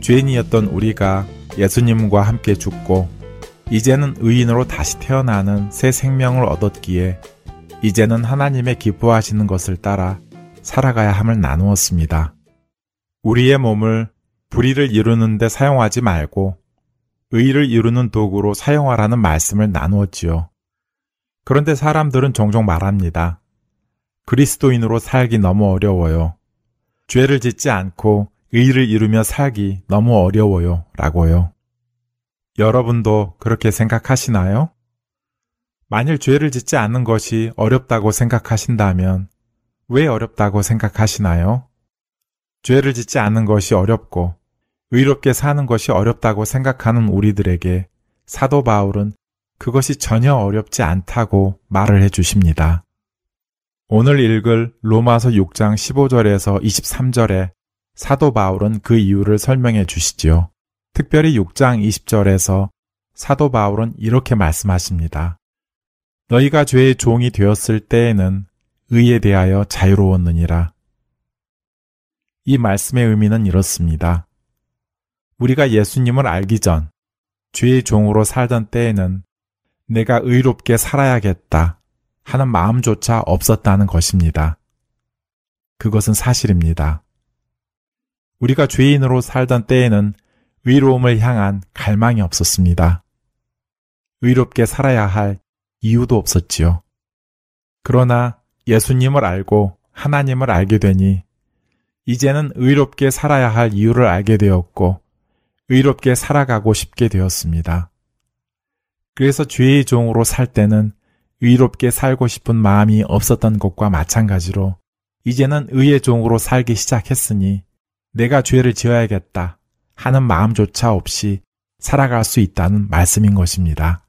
죄인이었던 우리가 예수님과 함께 죽고 이제는 의인으로 다시 태어나는 새 생명을 얻었기에 이제는 하나님의 기뻐하시는 것을 따라 살아가야 함을 나누었습니다. 우리의 몸을 불의를 이루는데 사용하지 말고 의를 이루는 도구로 사용하라는 말씀을 나누었지요. 그런데 사람들은 종종 말합니다. 그리스도인으로 살기 너무 어려워요. 죄를 짓지 않고 의를 이루며 살기 너무 어려워요. 라고요. 여러분도 그렇게 생각하시나요? 만일 죄를 짓지 않는 것이 어렵다고 생각하신다면 왜 어렵다고 생각하시나요? 죄를 짓지 않는 것이 어렵고 의롭게 사는 것이 어렵다고 생각하는 우리들에게 사도 바울은 그것이 전혀 어렵지 않다고 말을 해 주십니다. 오늘 읽을 로마서 6장 15절에서 23절에 사도 바울은 그 이유를 설명해 주시지요. 특별히 6장 20절에서 사도 바울은 이렇게 말씀하십니다. 너희가 죄의 종이 되었을 때에는 의에 대하여 자유로웠느니라. 이 말씀의 의미는 이렇습니다. 우리가 예수님을 알기 전 죄의 종으로 살던 때에는 내가 의롭게 살아야겠다 하는 마음조차 없었다는 것입니다. 그것은 사실입니다. 우리가 죄인으로 살던 때에는 의로움을 향한 갈망이 없었습니다. 의롭게 살아야 할 이유도 없었지요. 그러나 예수님을 알고 하나님을 알게 되니 이제는 의롭게 살아야 할 이유를 알게 되었고 의롭게 살아가고 싶게 되었습니다. 그래서 죄의 종으로 살 때는 의롭게 살고 싶은 마음이 없었던 것과 마찬가지로 이제는 의의 종으로 살기 시작했으니 내가 죄를 지어야겠다 하는 마음조차 없이 살아갈 수 있다는 말씀인 것입니다.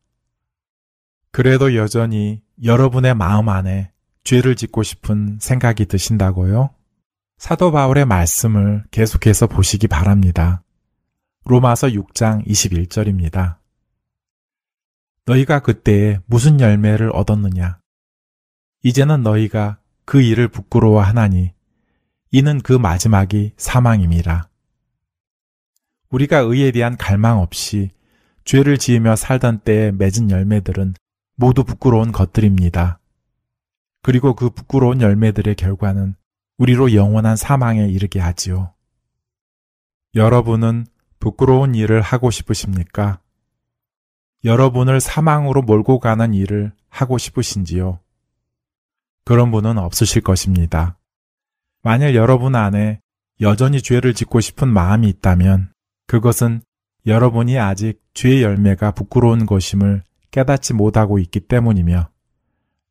그래도 여전히 여러분의 마음 안에 죄를 짓고 싶은 생각이 드신다고요? 사도 바울의 말씀을 계속해서 보시기 바랍니다. 로마서 6장 21절입니다. 너희가 그때에 무슨 열매를 얻었느냐? 이제는 너희가 그 일을 부끄러워하나니 이는 그 마지막이 사망임이라. 우리가 의에 대한 갈망 없이 죄를 지으며 살던 때에 맺은 열매들은 모두 부끄러운 것들입니다. 그리고 그 부끄러운 열매들의 결과는 우리로 영원한 사망에 이르게 하지요. 여러분은 부끄러운 일을 하고 싶으십니까? 여러분을 사망으로 몰고 가는 일을 하고 싶으신지요? 그런 분은 없으실 것입니다. 만일 여러분 안에 여전히 죄를 짓고 싶은 마음이 있다면 그것은 여러분이 아직 죄의 열매가 부끄러운 것임을 깨닫지 못하고 있기 때문이며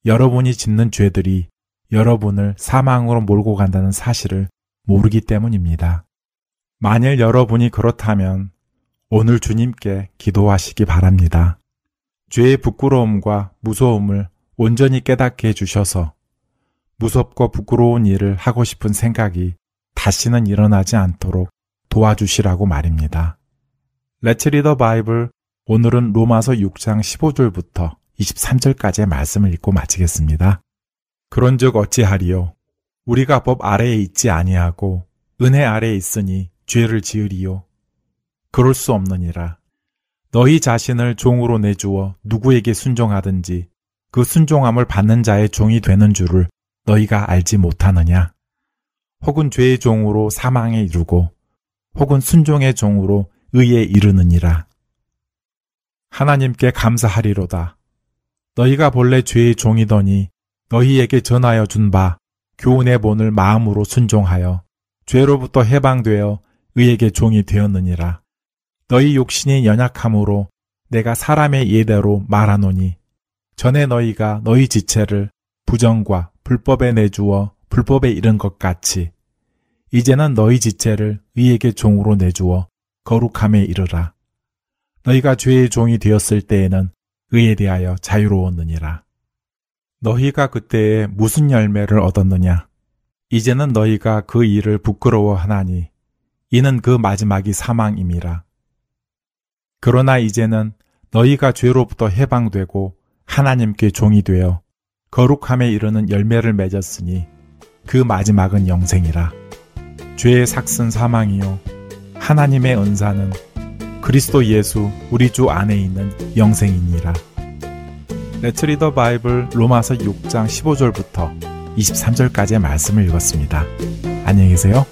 여러분이 짓는 죄들이 여러분을 사망으로 몰고 간다는 사실을 모르기 때문입니다. 만일 여러분이 그렇다면 오늘 주님께 기도하시기 바랍니다. 죄의 부끄러움과 무서움을 온전히 깨닫게 해주셔서 무섭고 부끄러운 일을 하고 싶은 생각이 다시는 일어나지 않도록 도와주시라고 말입니다. 레츠 리더 바이블 오늘은 로마서 6장 15절부터 23절까지의 말씀을 읽고 마치겠습니다. 그런즉 어찌하리요 우리가 법 아래에 있지 아니하고 은혜 아래에 있으니 죄를 지으리요 그럴 수 없느니라. 너희 자신을 종으로 내주어 누구에게 순종하든지 그 순종함을 받는 자의 종이 되는 줄을 너희가 알지 못하느냐? 혹은 죄의 종으로 사망에 이르고 혹은 순종의 종으로 의에 이르느니라. 하나님께 감사하리로다. 너희가 본래 죄의 종이더니 너희에게 전하여 준 바 교훈의 본을 마음으로 순종하여 죄로부터 해방되어 의에게 종이 되었느니라. 너희 욕심이 연약함으로 내가 사람의 예대로 말하노니 전에 너희가 너희 지체를 부정과 불법에 내주어 불법에 이른 것 같이 이제는 너희 지체를 의에게 종으로 내주어 거룩함에 이르라. 너희가 죄의 종이 되었을 때에는 의에 대하여 자유로웠느니라. 너희가 그때에 무슨 열매를 얻었느냐? 이제는 너희가 그 일을 부끄러워하나니 이는 그 마지막이 사망임이라. 그러나 이제는 너희가 죄로부터 해방되고 하나님께 종이 되어 거룩함에 이르는 열매를 맺었으니 그 마지막은 영생이라. 죄의 삭슨 사망이요. 하나님의 은사는 그리스도 예수 우리 주 안에 있는 영생이니라. 레츠 리더 바이블 로마서 6장 15절부터 23절까지의 말씀을 읽었습니다. 안녕히 계세요.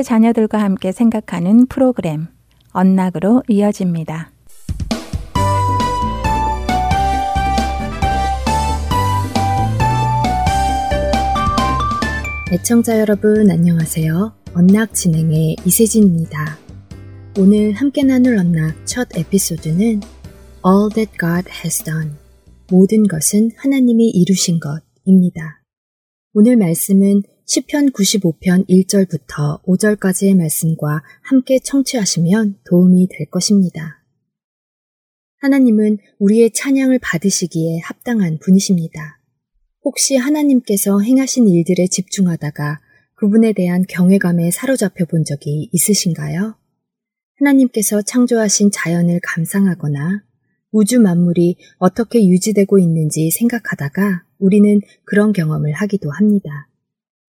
자녀들과 함께 생각하는 프로그램 언락으로 이어집니다. 애청자 여러분 안녕하세요. 언락 진행의 이세진입니다. 오늘 함께 나눌 언락 첫 에피소드는 All That God Has Done 모든 것은 하나님이 이루신 것입니다. 오늘 말씀은 10편 95편 1절부터 5절까지의 말씀과 함께 청취하시면 도움이 될 것입니다. 하나님은 우리의 찬양을 받으시기에 합당한 분이십니다. 혹시 하나님께서 행하신 일들에 집중하다가 그분에 대한 경외감에 사로잡혀 본 적이 있으신가요? 하나님께서 창조하신 자연을 감상하거나 우주 만물이 어떻게 유지되고 있는지 생각하다가 우리는 그런 경험을 하기도 합니다.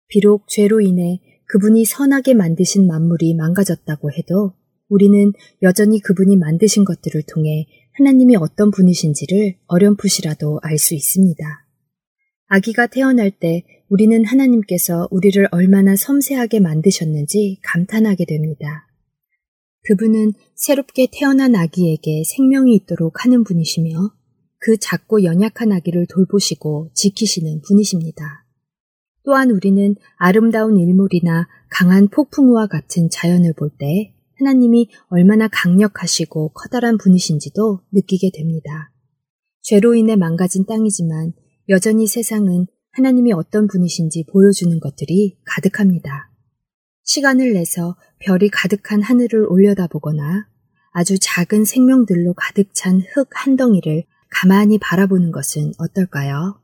비록 죄로 인해 그분이 선하게 만드신 만물이 망가졌다고 해도 우리는 여전히 그분이 만드신 것들을 통해 하나님이 어떤 분이신지를 어렴풋이라도 알 수 있습니다. 아기가 태어날 때 우리는 하나님께서 우리를 얼마나 섬세하게 만드셨는지 감탄하게 됩니다. 그분은 새롭게 태어난 아기에게 생명이 있도록 하는 분이시며 그 작고 연약한 아기를 돌보시고 지키시는 분이십니다. 또한 우리는 아름다운 일몰이나 강한 폭풍우와 같은 자연을 볼 때 하나님이 얼마나 강력하시고 커다란 분이신지도 느끼게 됩니다. 죄로 인해 망가진 땅이지만 여전히 세상은 하나님이 어떤 분이신지 보여주는 것들이 가득합니다. 시간을 내서 별이 가득한 하늘을 올려다보거나 아주 작은 생명들로 가득 찬 흙 한 덩이를 가만히 바라보는 것은 어떨까요?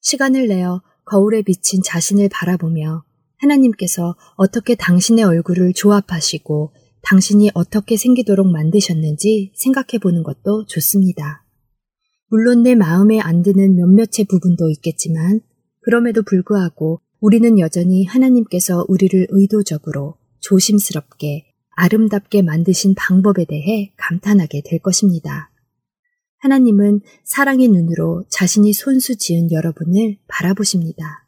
시간을 내어 거울에 비친 자신을 바라보며 하나님께서 어떻게 당신의 얼굴을 조합하시고 당신이 어떻게 생기도록 만드셨는지 생각해 보는 것도 좋습니다. 물론 내 마음에 안 드는 몇몇의 부분도 있겠지만 그럼에도 불구하고 우리는 여전히 하나님께서 우리를 의도적으로 조심스럽게 아름답게 만드신 방법에 대해 감탄하게 될 것입니다. 하나님은 사랑의 눈으로 자신이 손수 지은 여러분을 바라보십니다.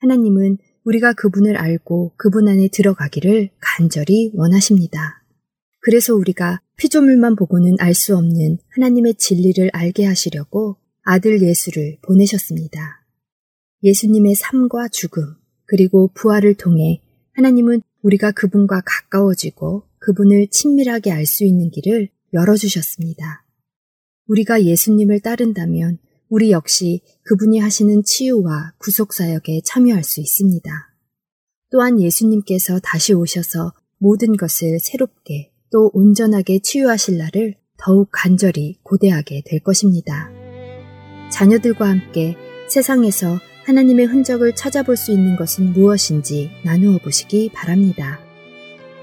하나님은 우리가 그분을 알고 그분 안에 들어가기를 간절히 원하십니다. 그래서 우리가 피조물만 보고는 알 수 없는 하나님의 진리를 알게 하시려고 아들 예수를 보내셨습니다. 예수님의 삶과 죽음, 그리고 부활을 통해 하나님은 우리가 그분과 가까워지고 그분을 친밀하게 알 수 있는 길을 열어주셨습니다. 우리가 예수님을 따른다면 우리 역시 그분이 하시는 치유와 구속사역에 참여할 수 있습니다. 또한 예수님께서 다시 오셔서 모든 것을 새롭게 또 온전하게 치유하실 날을 더욱 간절히 고대하게 될 것입니다. 자녀들과 함께 세상에서 하나님의 흔적을 찾아볼 수 있는 것은 무엇인지 나누어 보시기 바랍니다.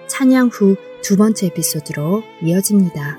찬양 후 두 번째 에피소드로 이어집니다.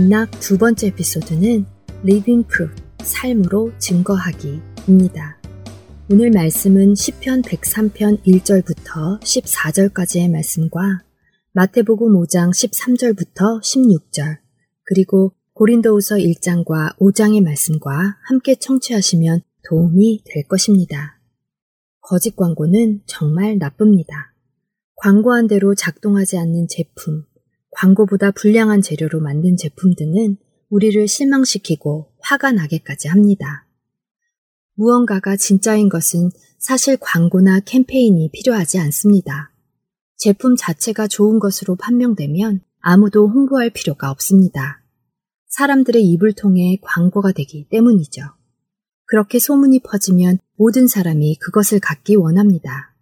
언락 두 번째 에피소드는 Living Proof, 삶으로 증거하기입니다. 오늘 말씀은 10편 103편 1절부터 14절까지의 말씀과 마태복음 5장 13절부터 16절, 그리고 고린도후서 1장과 5장의 말씀과 함께 청취하시면 도움이 될 것입니다. 거짓 광고는 정말 나쁩니다. 광고한 대로 작동하지 않는 제품, 광고보다 불량한 재료로 만든 제품 등은 우리를 실망시키고 화가 나게까지 합니다. 무언가가 진짜인 것은 사실 광고나 캠페인이 필요하지 않습니다. 제품 자체가 좋은 것으로 판명되면 아무도 홍보할 필요가 없습니다. 사람들의 입을 통해 광고가 되기 때문이죠. 그렇게 소문이 퍼지면 모든 사람이 그것을 갖기 원합니다.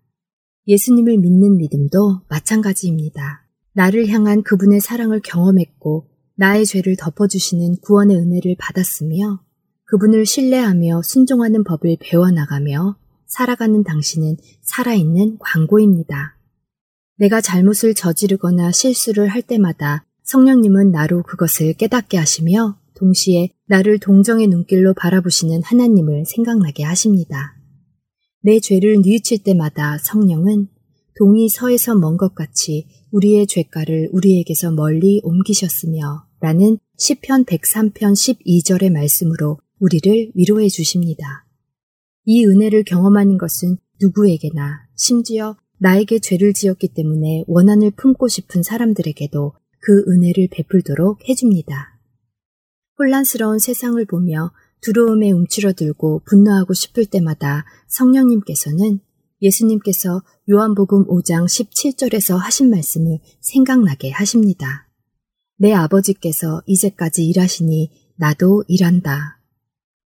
예수님을 믿는 믿음도 마찬가지입니다. 나를 향한 그분의 사랑을 경험했고 나의 죄를 덮어주시는 구원의 은혜를 받았으며 그분을 신뢰하며 순종하는 법을 배워나가며 살아가는 당신은 살아있는 광고입니다. 내가 잘못을 저지르거나 실수를 할 때마다 성령님은 나로 그것을 깨닫게 하시며 동시에 나를 동정의 눈길로 바라보시는 하나님을 생각나게 하십니다. 내 죄를 뉘우칠 때마다 성령은 동이 서에서 먼 것 같이 우리의 죄가를 우리에게서 멀리 옮기셨으며 라는 시편 103편 12절의 말씀으로 우리를 위로해 주십니다. 이 은혜를 경험하는 것은 누구에게나 심지어 나에게 죄를 지었기 때문에 원한을 품고 싶은 사람들에게도 그 은혜를 베풀도록 해줍니다. 혼란스러운 세상을 보며 두려움에 움츠러들고 분노하고 싶을 때마다 성령님께서는 예수님께서 요한복음 5장 17절에서 하신 말씀을 생각나게 하십니다. 내 아버지께서 이제까지 일하시니 나도 일한다.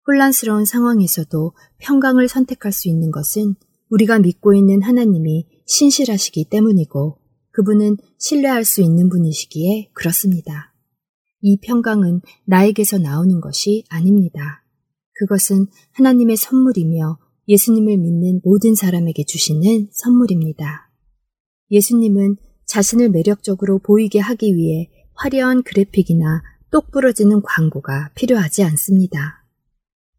혼란스러운 상황에서도 평강을 선택할 수 있는 것은 우리가 믿고 있는 하나님이 신실하시기 때문이고 그분은 신뢰할 수 있는 분이시기에 그렇습니다. 이 평강은 나에게서 나오는 것이 아닙니다. 그것은 하나님의 선물이며 예수님을 믿는 모든 사람에게 주시는 선물입니다. 예수님은 자신을 매력적으로 보이게 하기 위해 화려한 그래픽이나 똑 부러지는 광고가 필요하지 않습니다.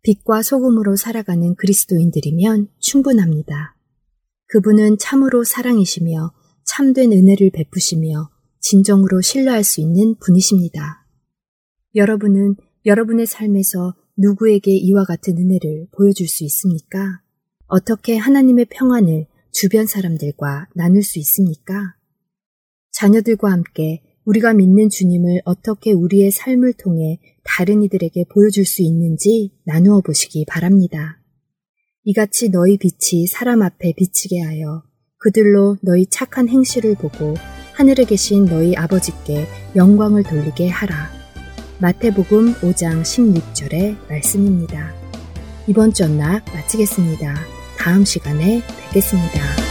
빛과 소금으로 살아가는 그리스도인들이면 충분합니다. 그분은 참으로 사랑이시며 참된 은혜를 베푸시며 진정으로 신뢰할 수 있는 분이십니다. 여러분은 여러분의 삶에서 누구에게 이와 같은 은혜를 보여줄 수 있습니까? 어떻게 하나님의 평안을 주변 사람들과 나눌 수 있습니까? 자녀들과 함께 우리가 믿는 주님을 어떻게 우리의 삶을 통해 다른 이들에게 보여줄 수 있는지 나누어 보시기 바랍니다. 이같이 너희 빛이 사람 앞에 비치게 하여 그들로 너희 착한 행실을 보고 하늘에 계신 너희 아버지께 영광을 돌리게 하라. 마태복음 5장 16절의 말씀입니다. 이번 주 언락 마치겠습니다. 다음 시간에 뵙겠습니다.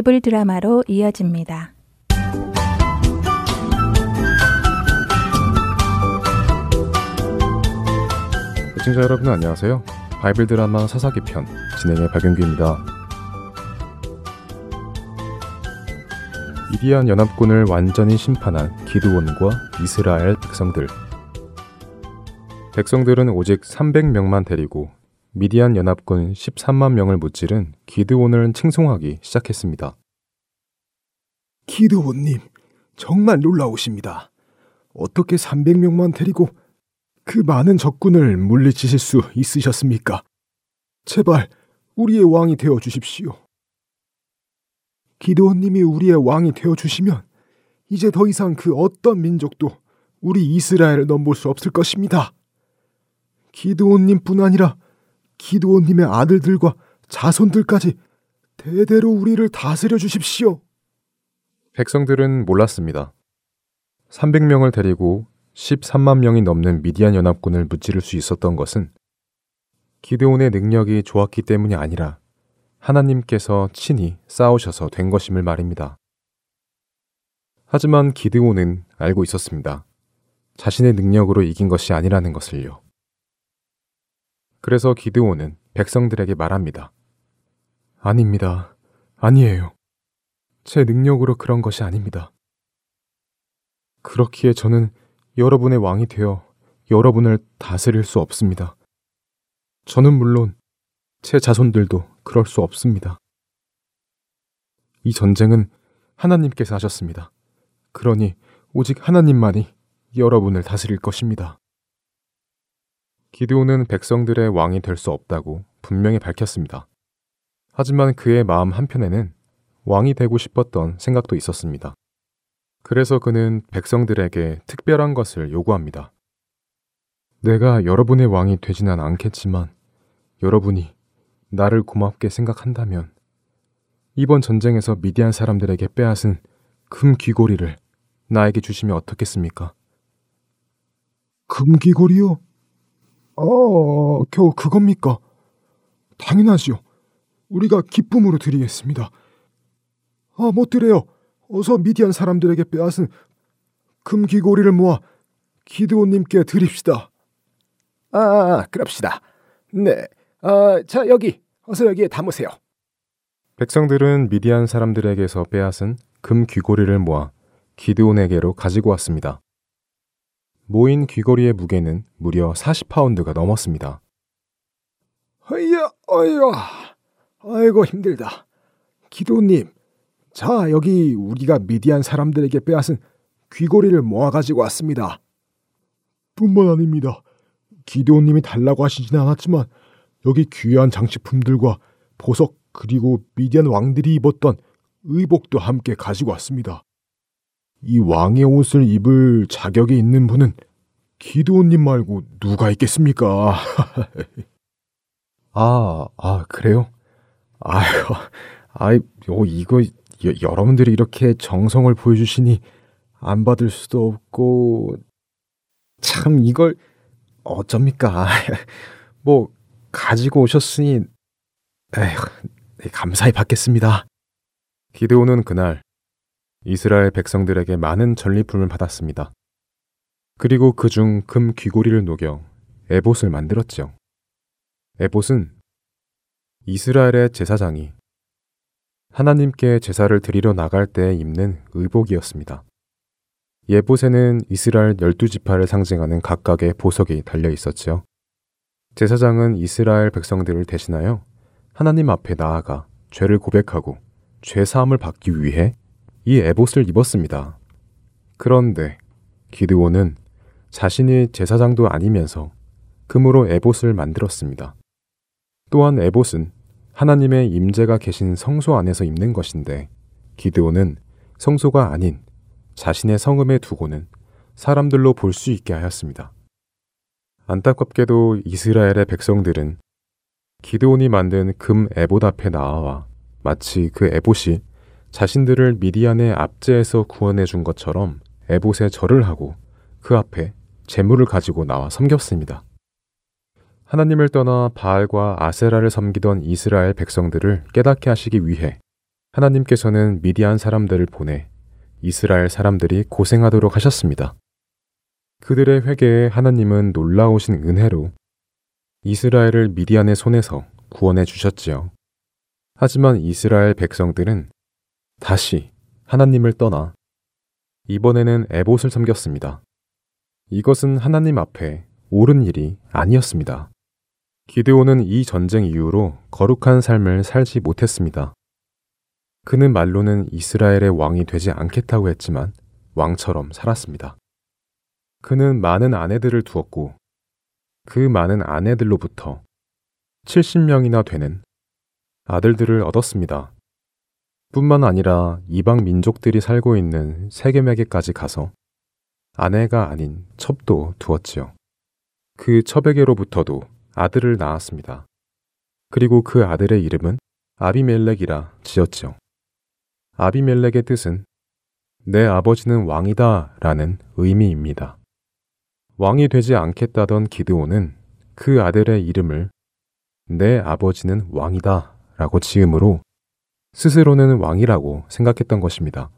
바이블 드라마로 이어집니다. 시청자 여러분 안녕하세요. 바이블 드라마 사사기 편 진행의 박윤규입니다. 미디안 연합군을 완전히 심판한 기드온과 이스라엘 백성들. 백성들은 오직 300명만 데리고 미디안 연합군 13만 명을 무찌른 기드온을 칭송하기 시작했습니다. 기드온님, 정말 놀라우십니다. 어떻게 300명만 데리고 그 많은 적군을 물리치실 수 있으셨습니까? 제발 우리의 왕이 되어 주십시오. 기드온님이 우리의 왕이 되어 주시면 이제 더 이상 그 어떤 민족도 우리 이스라엘을 넘볼 수 없을 것입니다. 기드온님뿐 아니라 기드온님의 아들들과 자손들까지 대대로 우리를 다스려 주십시오. 백성들은 몰랐습니다. 300명을 데리고 13만 명이 넘는 미디안 연합군을 무찌를 수 있었던 것은 기드온의 능력이 좋았기 때문이 아니라 하나님께서 친히 싸우셔서 된 것임을 말입니다. 하지만 기드온은 알고 있었습니다. 자신의 능력으로 이긴 것이 아니라는 것을요. 그래서 기드온은 백성들에게 말합니다. 아닙니다. 아니에요. 제 능력으로 그런 것이 아닙니다. 그렇기에 저는 여러분의 왕이 되어 여러분을 다스릴 수 없습니다. 저는 물론 제 자손들도 그럴 수 없습니다. 이 전쟁은 하나님께서 하셨습니다. 그러니 오직 하나님만이 여러분을 다스릴 것입니다. 기드온은 백성들의 왕이 될 수 없다고 분명히 밝혔습니다. 하지만 그의 마음 한편에는 왕이 되고 싶었던 생각도 있었습니다. 그래서 그는 백성들에게 특별한 것을 요구합니다. 내가 여러분의 왕이 되지는 않겠지만 여러분이 나를 고맙게 생각한다면 이번 전쟁에서 미디안 사람들에게 빼앗은 금 귀고리를 나에게 주시면 어떻겠습니까? 금 귀고리요? 어, 겨우 그겁니까? 당연하지요. 우리가 기쁨으로 드리겠습니다. 아, 못 드려요. 어서 미디안 사람들에게 빼앗은 금귀고리를 모아 기드온님께 드립시다. 아, 그럽시다. 네. 아, 자, 여기. 어서 여기에 담으세요. 백성들은 미디안 사람들에게서 빼앗은 금 귀고리를 모아 기드온에게로 가지고 왔습니다. 모인 귀걸이의 무게는 무려 40파운드가 넘었습니다. 어이야, 어이야. 아이고, 힘들다. 기도님, 자, 여기 우리가 미디안 사람들에게 빼앗은 귀걸이를 모아가지고 왔습니다. 뿐만 아닙니다. 기도님이 달라고 하시진 않았지만, 여기 귀한 장식품들과 보석 그리고 미디안 왕들이 입었던 의복도 함께 가지고 왔습니다. 이 왕의 옷을 입을 자격이 있는 분은 기도원님 말고 누가 있겠습니까? 아, 아, 그래요? 아유, 아이, 요, 이거, 여, 여러분들이 이렇게 정성을 보여주시니 안 받을 수도 없고, 참, 이걸 어쩝니까? 뭐, 가지고 오셨으니, 에휴, 네, 감사히 받겠습니다. 기드온은 그날 이스라엘 백성들에게 많은 전리품을 받았습니다. 그리고 그 중 금 귀고리를 녹여 에봇을 만들었죠. 에봇은 이스라엘의 제사장이 하나님께 제사를 드리러 나갈 때 입는 의복이었습니다. 예봇에는 이스라엘 열두 지파를 상징하는 각각의 보석이 달려 있었죠. 제사장은 이스라엘 백성들을 대신하여 하나님 앞에 나아가 죄를 고백하고 죄 사함을 받기 위해 이 에봇을 입었습니다. 그런데 기드온은 자신이 제사장도 아니면서 금으로 에봇을 만들었습니다. 또한 에봇은 하나님의 임재가 계신 성소 안에서 입는 것인데 기드온은 성소가 아닌 자신의 성음에 두고는 사람들로 볼 수 있게 하였습니다. 안타깝게도 이스라엘의 백성들은 기드온이 만든 금 에봇 앞에 나와 마치 그 에봇이 자신들을 미디안의 압제에서 구원해 준 것처럼 에봇에 절을 하고 그 앞에 재물을 가지고 나와 섬겼습니다. 하나님을 떠나 바알과 아세라를 섬기던 이스라엘 백성들을 깨닫게 하시기 위해 하나님께서는 미디안 사람들을 보내 이스라엘 사람들이 고생하도록 하셨습니다. 그들의 회개에 하나님은 놀라우신 은혜로 이스라엘을 미디안의 손에서 구원해 주셨지요. 하지만 이스라엘 백성들은 다시 하나님을 떠나 이번에는 에봇을 섬겼습니다. 이것은 하나님 앞에 옳은 일이 아니었습니다. 기드온은 이 전쟁 이후로 거룩한 삶을 살지 못했습니다. 그는 말로는 이스라엘의 왕이 되지 않겠다고 했지만 왕처럼 살았습니다. 그는 많은 아내들을 두었고 그 많은 아내들로부터 70명이나 되는 아들들을 얻었습니다. 뿐만 아니라 이방 민족들이 살고 있는 세겜에게까지 가서 아내가 아닌 첩도 두었지요. 그 첩에게로부터도 아들을 낳았습니다. 그리고 그 아들의 이름은 아비멜렉이라 지었지요. 아비멜렉의 뜻은 내 아버지는 왕이다 라는 의미입니다. 왕이 되지 않겠다던 기드온은 그 아들의 이름을 내 아버지는 왕이다 라고 지음으로 스스로는 왕이라고 생각했던 것입니다.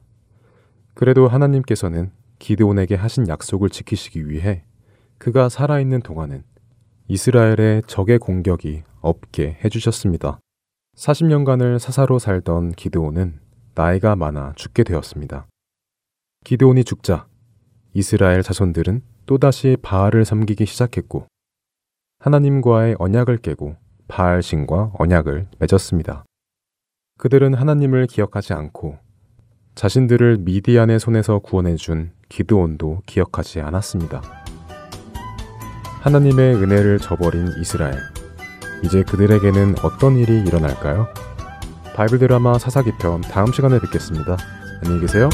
그래도 하나님께서는 기드온에게 하신 약속을 지키시기 위해 그가 살아있는 동안은 이스라엘의 적의 공격이 없게 해주셨습니다. 40년간을 사사로 살던 기드온은 나이가 많아 죽게 되었습니다. 기드온이 죽자 이스라엘 자손들은 또다시 바알을 섬기기 시작했고 하나님과의 언약을 깨고 바알신과 언약을 맺었습니다. 그들은 하나님을 기억하지 않고 자신들을 미디안의 손에서 구원해 준 기드온도 기억하지 않았습니다. 하나님의 은혜를 저버린 이스라엘. 이제 그들에게는 어떤 일이 일어날까요? 바이블 드라마 사사기편 다음 시간에 뵙겠습니다. 안녕히 계세요.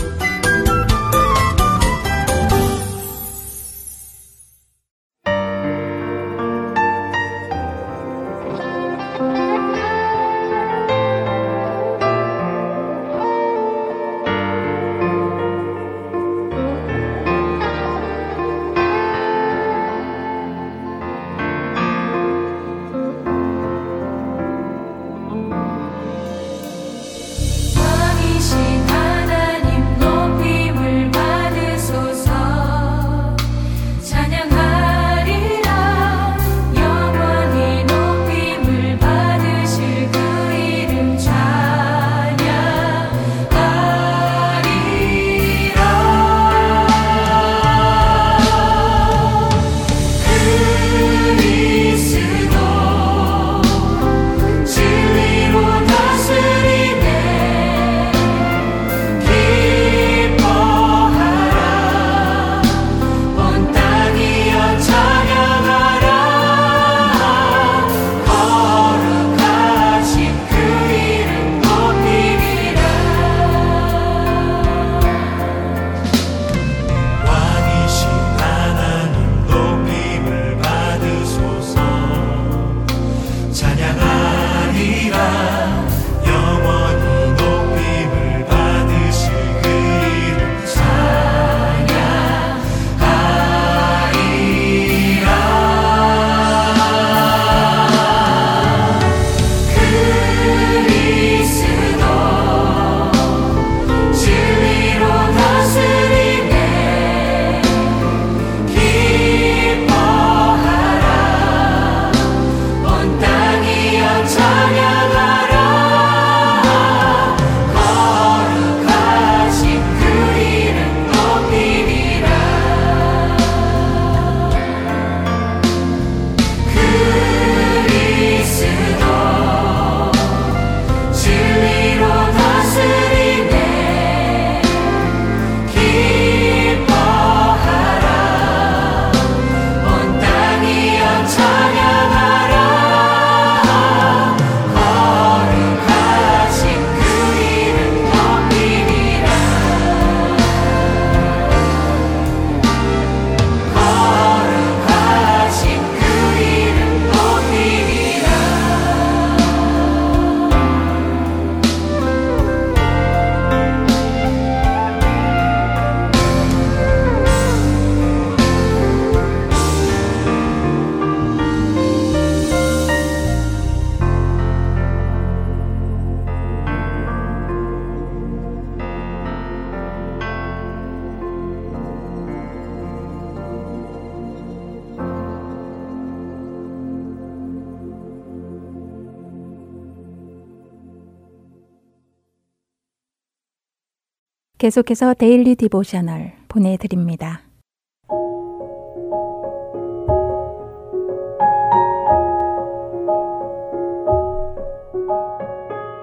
계속해서 Daily Devotional 보내드립니다.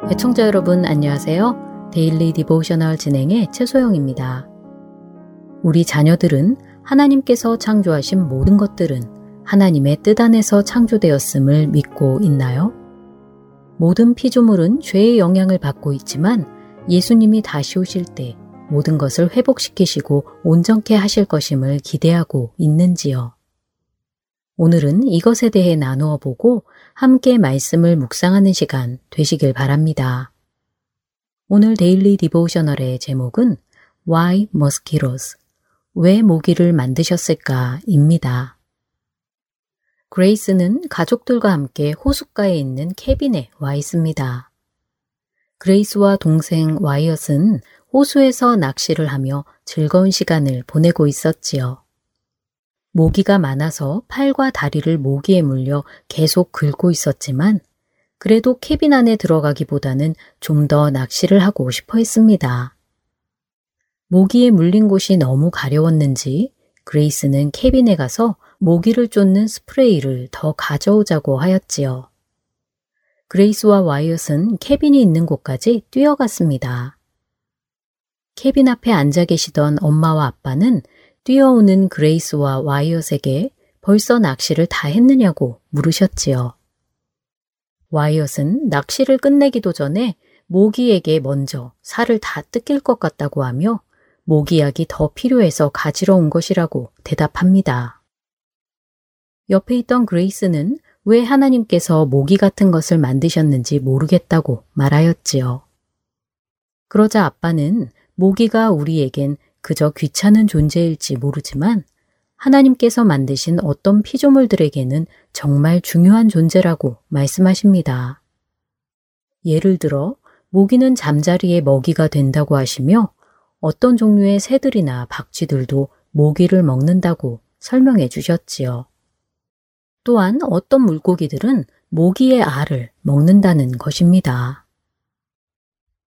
애청자 여러분 안녕하세요. Daily Devotional 진행의 최소영입니다. 우리 자녀들은 하나님께서 창조하신 모든 것들은 하나님의 뜻 안에서 창조되었음을 믿고 있나요? 모든 피조물은 죄의 영향을 받고 있지만 예수님이 다시 오실 때 모든 것을 회복시키시고 온전케 하실 것임을 기대하고 있는지요? 오늘은 이것에 대해 나누어 보고 함께 말씀을 묵상하는 시간 되시길 바랍니다. 오늘 데일리 디보셔널의 제목은 Why Mosquitoes? 왜 모기를 만드셨을까? 입니다. 그레이스는 가족들과 함께 호숫가에 있는 cabin에 와 있습니다. 그레이스와 동생 와이엇은 호수에서 낚시를 하며 즐거운 시간을 보내고 있었지요. 모기가 많아서 팔과 다리를 모기에 물려 계속 긁고 있었지만 그래도 cabin 안에 들어가기보다는 좀 더 낚시를 하고 싶어 했습니다. 모기에 물린 곳이 너무 가려웠는지 그레이스는 cabin에 가서 모기를 쫓는 스프레이를 더 가져오자고 하였지요. 그레이스와 와이엇은 cabin이 있는 곳까지 뛰어갔습니다. cabin 앞에 앉아 계시던 엄마와 아빠는 뛰어오는 그레이스와 와이엇에게 벌써 낚시를 다 했느냐고 물으셨지요. 와이엇은 낚시를 끝내기도 전에 모기에게 먼저 살을 다 뜯길 것 같다고 하며 모기약이 더 필요해서 가지러 온 것이라고 대답합니다. 옆에 있던 그레이스는 왜 하나님께서 모기 같은 것을 만드셨는지 모르겠다고 말하였지요. 그러자 아빠는 모기가 우리에겐 그저 귀찮은 존재일지 모르지만 하나님께서 만드신 어떤 피조물들에게는 정말 중요한 존재라고 말씀하십니다. 예를 들어 모기는 잠자리에 먹이가 된다고 하시며 어떤 종류의 새들이나 박쥐들도 모기를 먹는다고 설명해 주셨지요. 또한 어떤 물고기들은 모기의 알을 먹는다는 것입니다.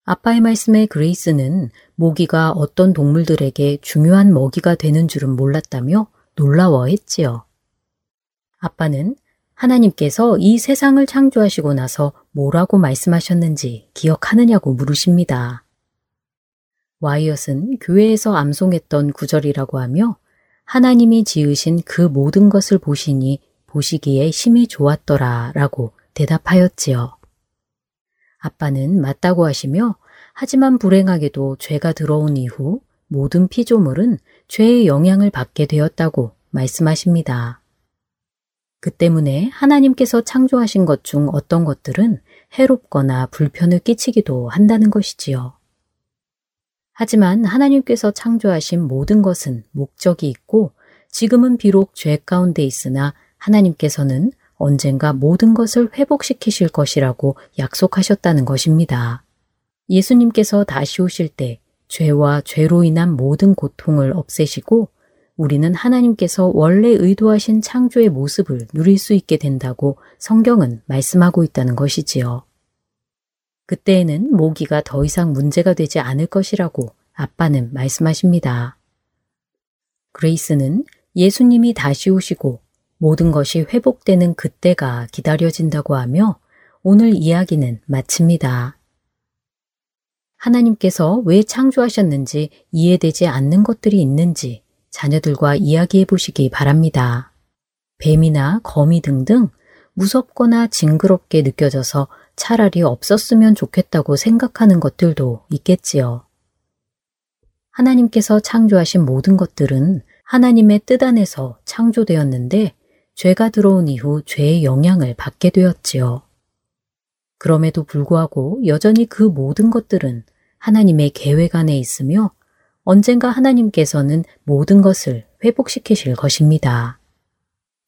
아빠의 말씀에 그레이스는 모기가 어떤 동물들에게 중요한 먹이가 되는 줄은 몰랐다며 놀라워했지요. 아빠는 하나님께서 이 세상을 창조하시고 나서 뭐라고 말씀하셨는지 기억하느냐고 물으십니다. 와이엇은 교회에서 암송했던 구절이라고 하며 하나님이 지으신 그 모든 것을 보시니 보시기에 심히 좋았더라 라고 대답하였지요. 아빠는 맞다고 하시며 하지만 불행하게도 죄가 들어온 이후 모든 피조물은 죄의 영향을 받게 되었다고 말씀하십니다. 그 때문에 하나님께서 창조하신 것 중 어떤 것들은 해롭거나 불편을 끼치기도 한다는 것이지요. 하지만 하나님께서 창조하신 모든 것은 목적이 있고 지금은 비록 죄 가운데 있으나 하나님께서는 언젠가 모든 것을 회복시키실 것이라고 약속하셨다는 것입니다. 예수님께서 다시 오실 때 죄와 죄로 인한 모든 고통을 없애시고 우리는 하나님께서 원래 의도하신 창조의 모습을 누릴 수 있게 된다고 성경은 말씀하고 있다는 것이지요. 그때에는 모기가 더 이상 문제가 되지 않을 것이라고 아빠는 말씀하십니다. 그레이스는 예수님이 다시 오시고 모든 것이 회복되는 그때가 기다려진다고 하며 오늘 이야기는 마칩니다. 하나님께서 왜 창조하셨는지 이해되지 않는 것들이 있는지 자녀들과 이야기해 보시기 바랍니다. 뱀이나 거미 등등 무섭거나 징그럽게 느껴져서 차라리 없었으면 좋겠다고 생각하는 것들도 있겠지요. 하나님께서 창조하신 모든 것들은 하나님의 뜻 안에서 창조되었는데 죄가 들어온 이후 죄의 영향을 받게 되었지요. 그럼에도 불구하고 여전히 그 모든 것들은 하나님의 계획 안에 있으며 언젠가 하나님께서는 모든 것을 회복시키실 것입니다.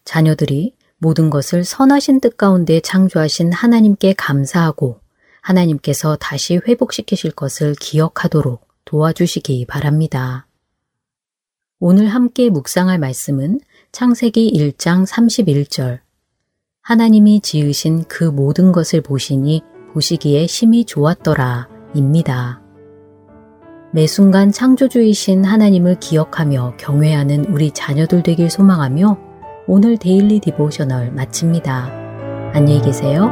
자녀들이 모든 것을 선하신 뜻 가운데 창조하신 하나님께 감사하고 하나님께서 다시 회복시키실 것을 기억하도록 도와주시기 바랍니다. 오늘 함께 묵상할 말씀은 창세기 1장 31절 하나님이 지으신 그 모든 것을 보시니 보시기에 심히 좋았더라 입니다. 매 순간 창조주이신 하나님을 기억하며 경외하는 우리 자녀들 되길 소망하며 오늘 Daily Devotional 마칩니다. 안녕히 계세요.